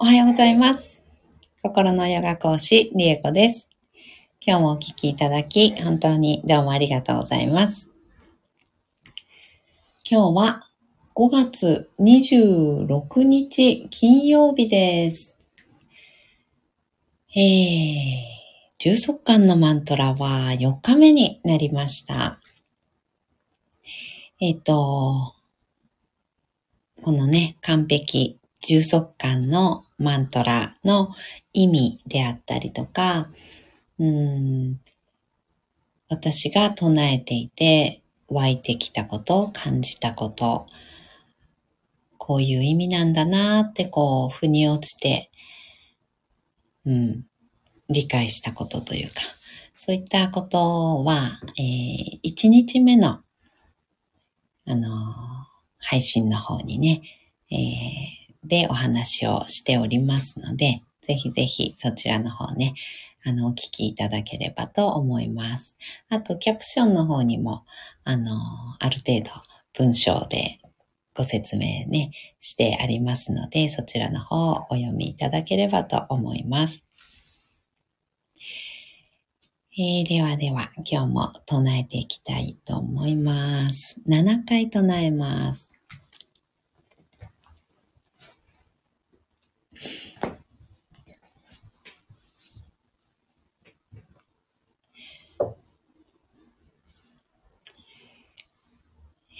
おはようございます。心のヨガ講師、リエコです。今日もお聞きいただき、本当にどうもありがとうございます。今日は5月26日金曜日です。えー、重足感のマントラは4日目になりました。えっ、と、このね、完璧重足感のマントラの意味であったりとか、うん私が唱えていて湧いてきたこと、感じたこと、こういう意味なんだなってこう、腑に落ちて、うん、理解したことというか、そういったことは、えー、1日目の、あのー配信の方にね、えーでお話をしておりますので、ぜひぜひそちらの方ね、あの、お聞きいただければと思います。あと、キャプションの方にも、あの、ある程度文章でご説明ね、してありますので、そちらの方をお読みいただければと思います。えーではでは、今日も唱えていきたいと思います。7回唱えます。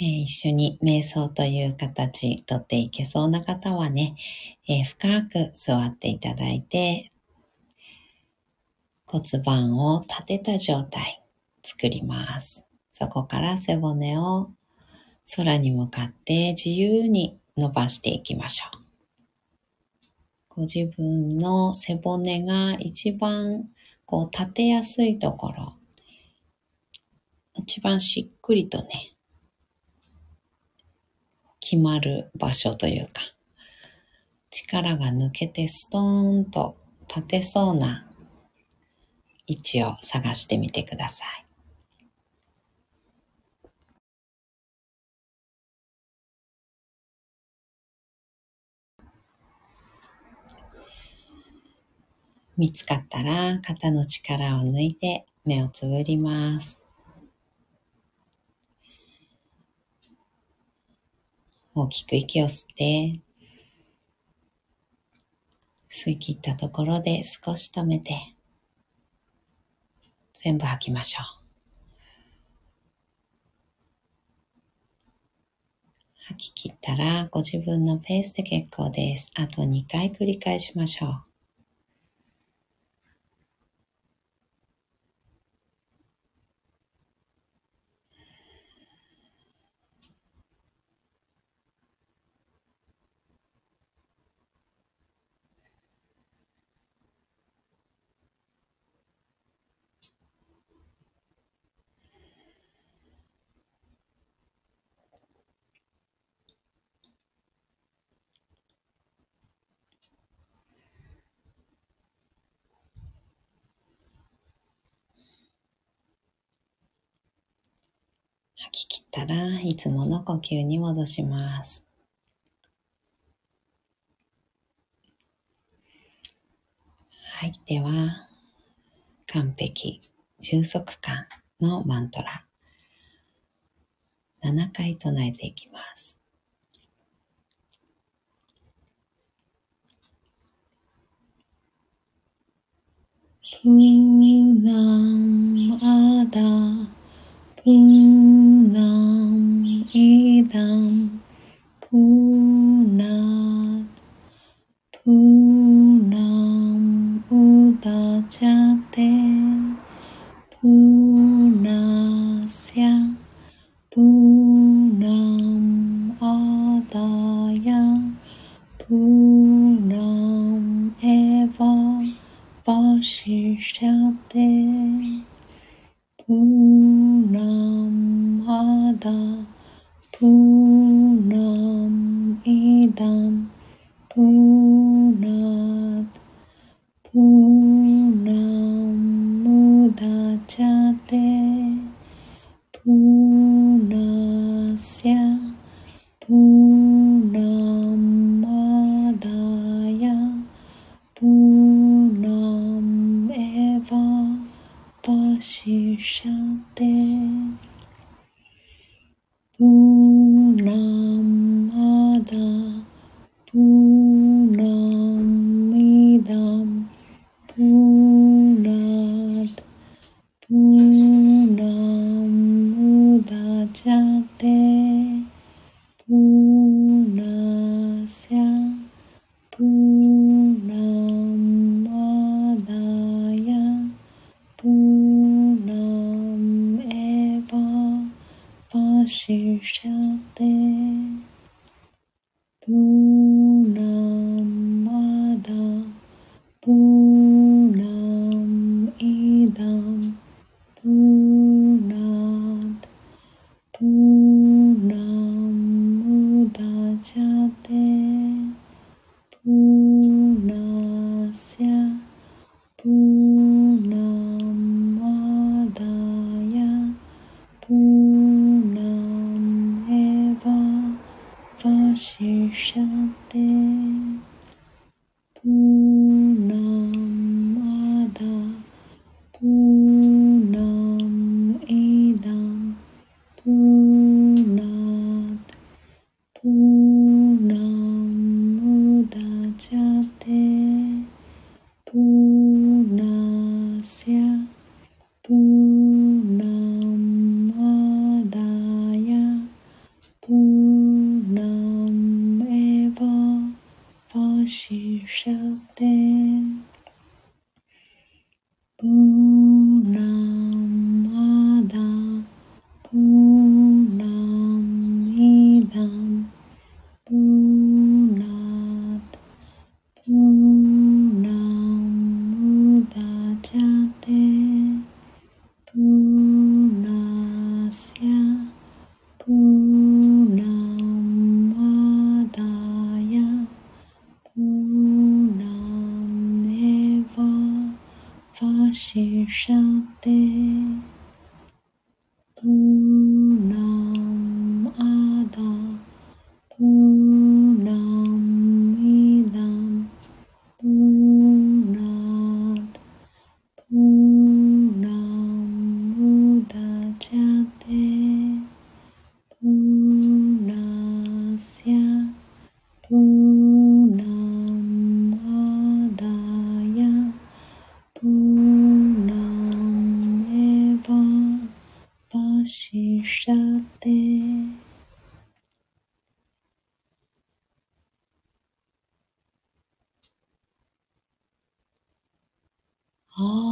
えー一緒に瞑想という形とっていけそうな方はね、えー深く座っていただいて、骨盤を立てた状態作ります。そこから背骨を空に向かって自由に伸ばしていきましょう。ご自分の背骨が一番こう立てやすいところ、一番しっくりとね、決まる場所というか、力が抜けてストーンと立てそうな位置を探してみてください。見つかったら肩の力を抜いて目をつぶります。大きく息を吸って、吸い切ったところで少し止めて、全部吐きましょう。吐き切ったらご自分のペースで結構です。あと2回繰り返しましょう。吐き切ったらいつもの呼吸に戻します。はい。では、完璧、充足感のマントラ。7回唱えていきます。プーナムアダプーナムイパパあ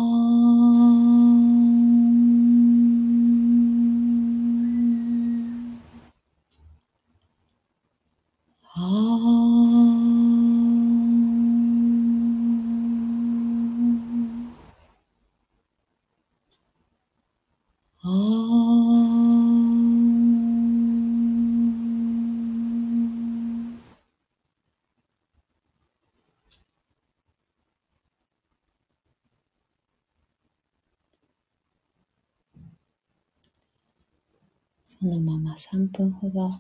3分ほど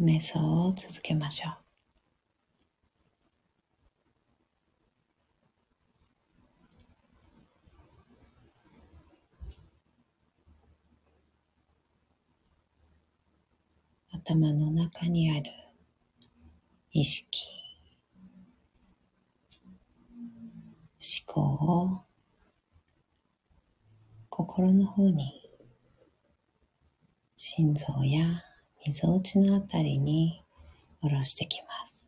瞑想を続けましょう。頭の中にある意識、思考を心の方に心臓やみぞおちのあたりに下ろしてきます。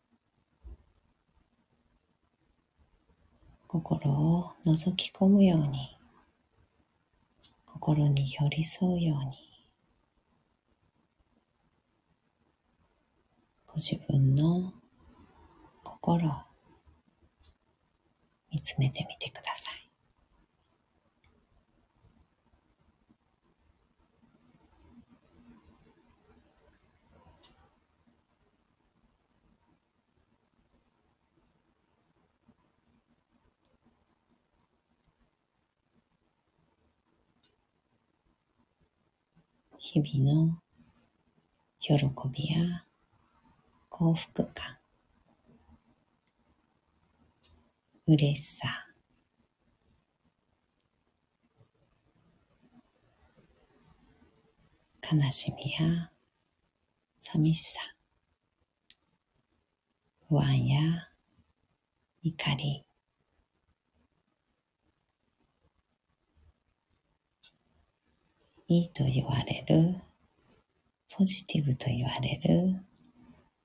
心を覗き込むように心に寄り添うようにご自分の心を見つめてみてください。日々の喜びや幸福感、嬉しさ、悲しみや寂しさ、不安や怒り、いいと言われる、ポジティブと言われる。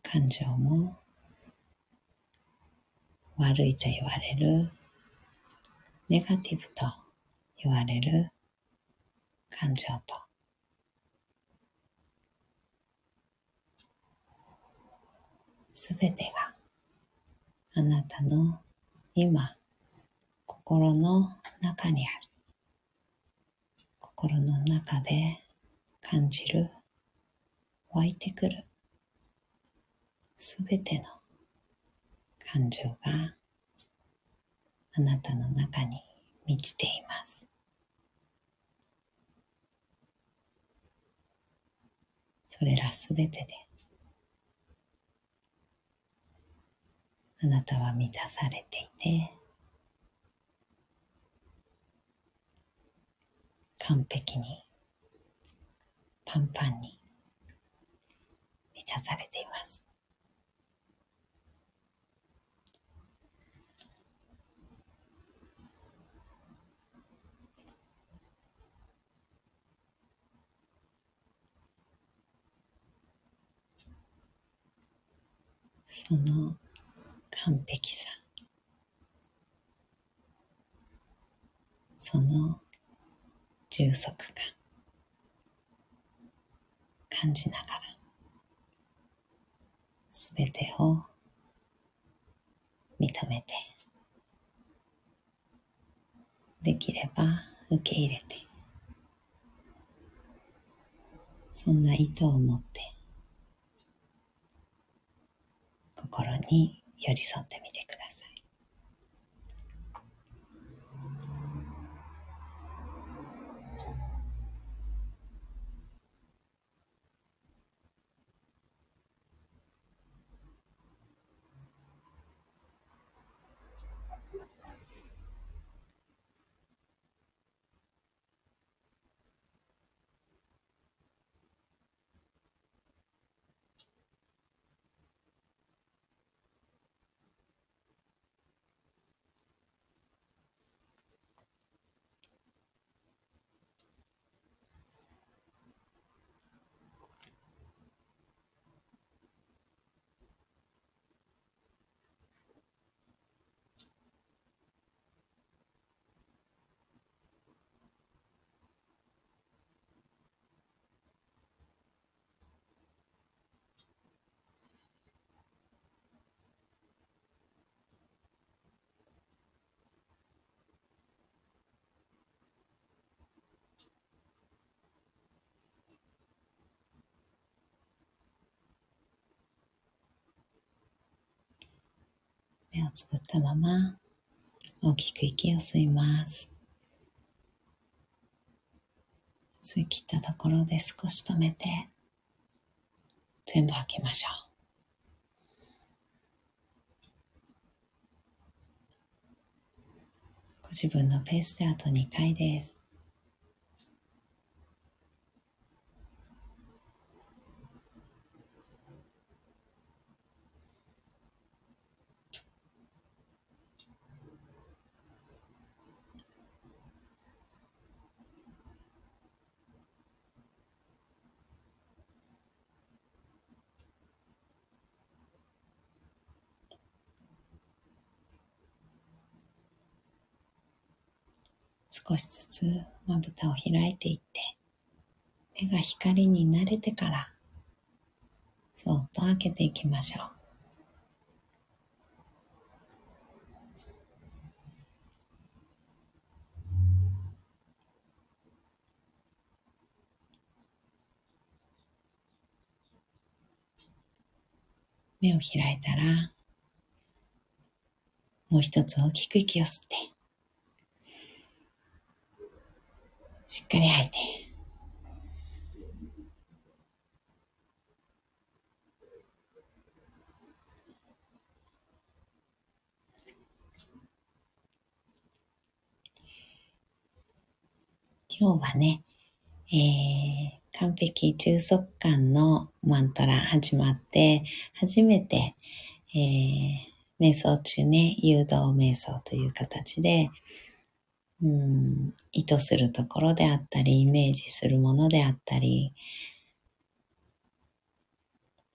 感情も、悪いと言われる、ネガティブと言われる。感情と、すべてがあなたの今、心の中にある。心の中で感じる、湧いてくる、すべての感情があなたの中に満ちています。それらすべてであなたは満たされていて完璧にパンパンに満たされています。その完璧さその充足感感じながらすべてを認めてできれば受け入れてそんな意図を持って心に寄り添ってみてください。目をつぶったまま大きく息を吸います。吸い切ったところで少し止めて全部吐きましょう。ご自分のペースであと2回です。少しずつまぶたを開いていって、目が光に慣れてから、そっと開けていきましょう。目を開いたら、もう一つ大きく息を吸って、しっかり吐いて。今日はね、えー、完璧充足感のマントラ始まって、初めて、えー、瞑想中ね、誘導瞑想という形で、うん、意図するところであったり、イメージするものであったり、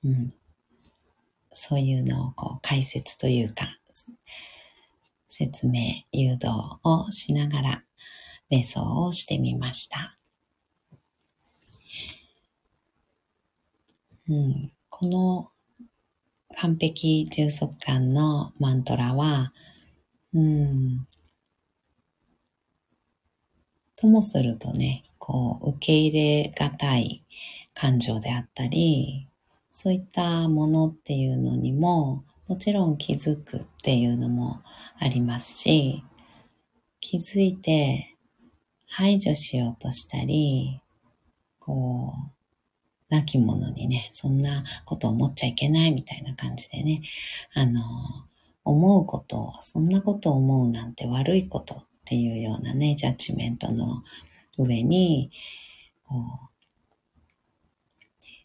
うん、そういうのをこう解説というか、説明、誘導をしながら瞑想をしてみました。うん、この完璧充足感のマントラは、うん、ともするとね、こう、受け入れがたい感情であったり、そういったものっていうのにも、もちろん気づくっていうのもありますし、気づいて排除しようとしたり、こう、亡き者にね、そんなこと思っちゃいけないみたいな感じでね、あの、思うことを、そんなことを思うなんて悪いことっていうようなね、ジャッジメントの上に、こう、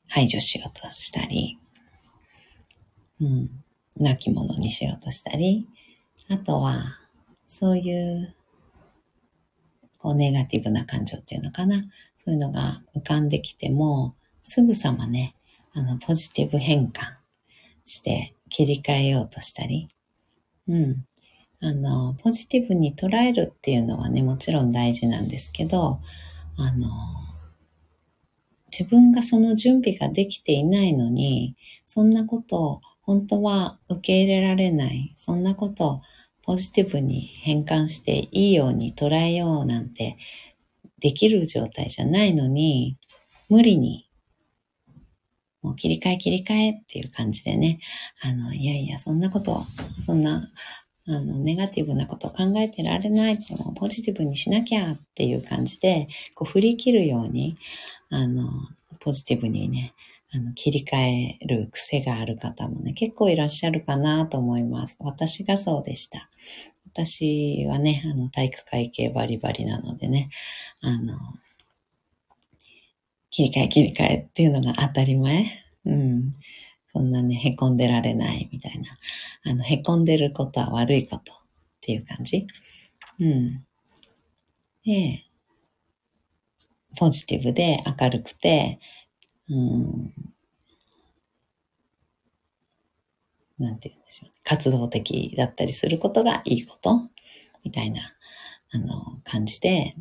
排除しようとしたり、うん、亡き者にしようとしたり、あとは、そういう、こう、ネガティブな感情っていうのかな。そういうのが浮かんできても、すぐさまね、あの、ポジティブ変換して切り替えようとしたり、うん。あの、ポジティブに捉えるっていうのはね、もちろん大事なんですけど、あの、自分がその準備ができていないのに、そんなことを本当は受け入れられない、そんなことをポジティブに変換していいように捉えようなんてできる状態じゃないのに、無理にもう切り替え切り替えっていう感じでね、あの、いやいや、そんなこと、そんな、あの、ネガティブなことを考えてられないって、もポジティブにしなきゃっていう感じで、こう振り切るように、あの、ポジティブにね、あの、切り替える癖がある方もね、結構いらっしゃるかなと思います。私がそうでした。私はね、あの、体育会系バリバリなのでね、あの、切り替え切り替えっていうのが当たり前。うん。そんなね、へこんでられないみたいな。あの、へこんでることは悪いことっていう感じ？うん。で、ポジティブで明るくて、うん、なんて言うんでしょう、活動的だったりすることがいいことみたいな、あの、感じで、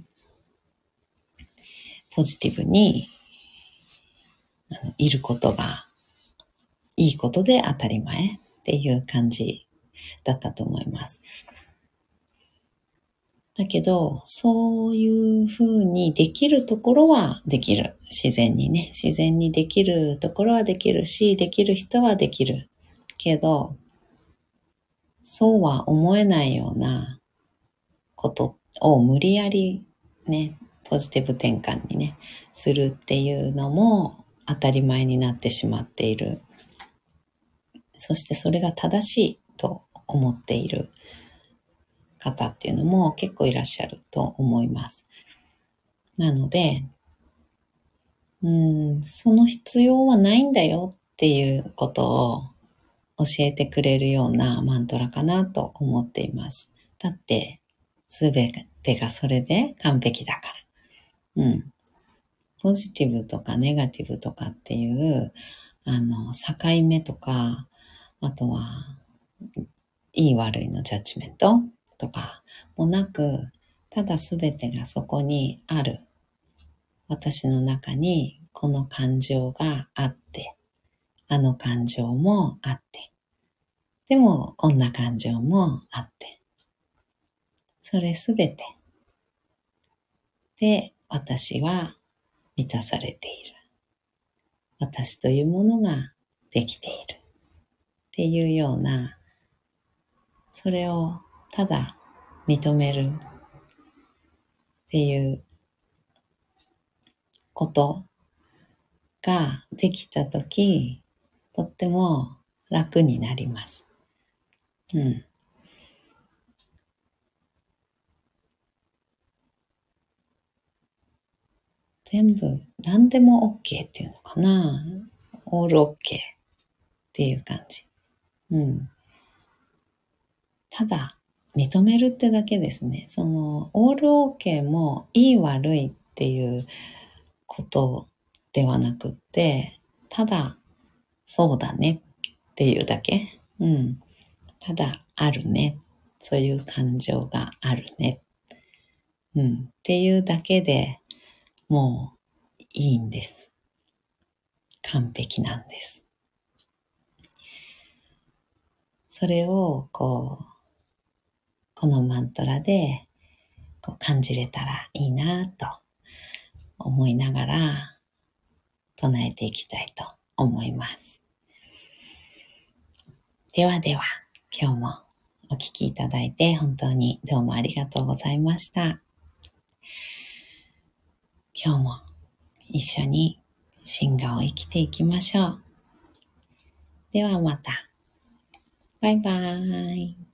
ポジティブにあのいることがいいことで当たり前っていう感じだったと思います。だけど、そういうふうにできるところはできる。自然にね。自然にできるところはできるし、できる人はできる。けど、そうは思えないようなことを無理やりね、ポジティブ転換にね、するっていうのも当たり前になってしまっている。そしてそれが正しいと思っている方っていうのも結構いらっしゃると思います。なので、うん、その必要はないんだよっていうことを教えてくれるようなマントラかなと思っています。だって、すべてがそれで完璧だから。うん。ポジティブとかネガティブとかっていう、あの、境目とか、あとは、いい悪いのジャッジメントとかもなく、ただすべてがそこにある。私の中にこの感情があって、あの感情もあって、でもこんな感情もあって、それすべて。で、私は満たされている。私というものができている。っていうような、それをただ認めるっていうことができたとき、とっても楽になります。うん。全部、何でも OK っていうのかな。オール OK っていう感じ。うん。ただ、認めるってだけですね。その、オール OK もいい悪いっていうことではなくって、ただ、そうだねっていうだけ。うん。ただ、あるね。そういう感情があるね。うん。っていうだけでもういいんです。完璧なんです。それを、こう、このマントラでこう感じれたらいいなと思いながら唱えていきたいと思います。ではでは、今日もお聴きいただいて本当にどうもありがとうございました。今日も一緒に進化を生きていきましょう。ではまた。バイバーイ。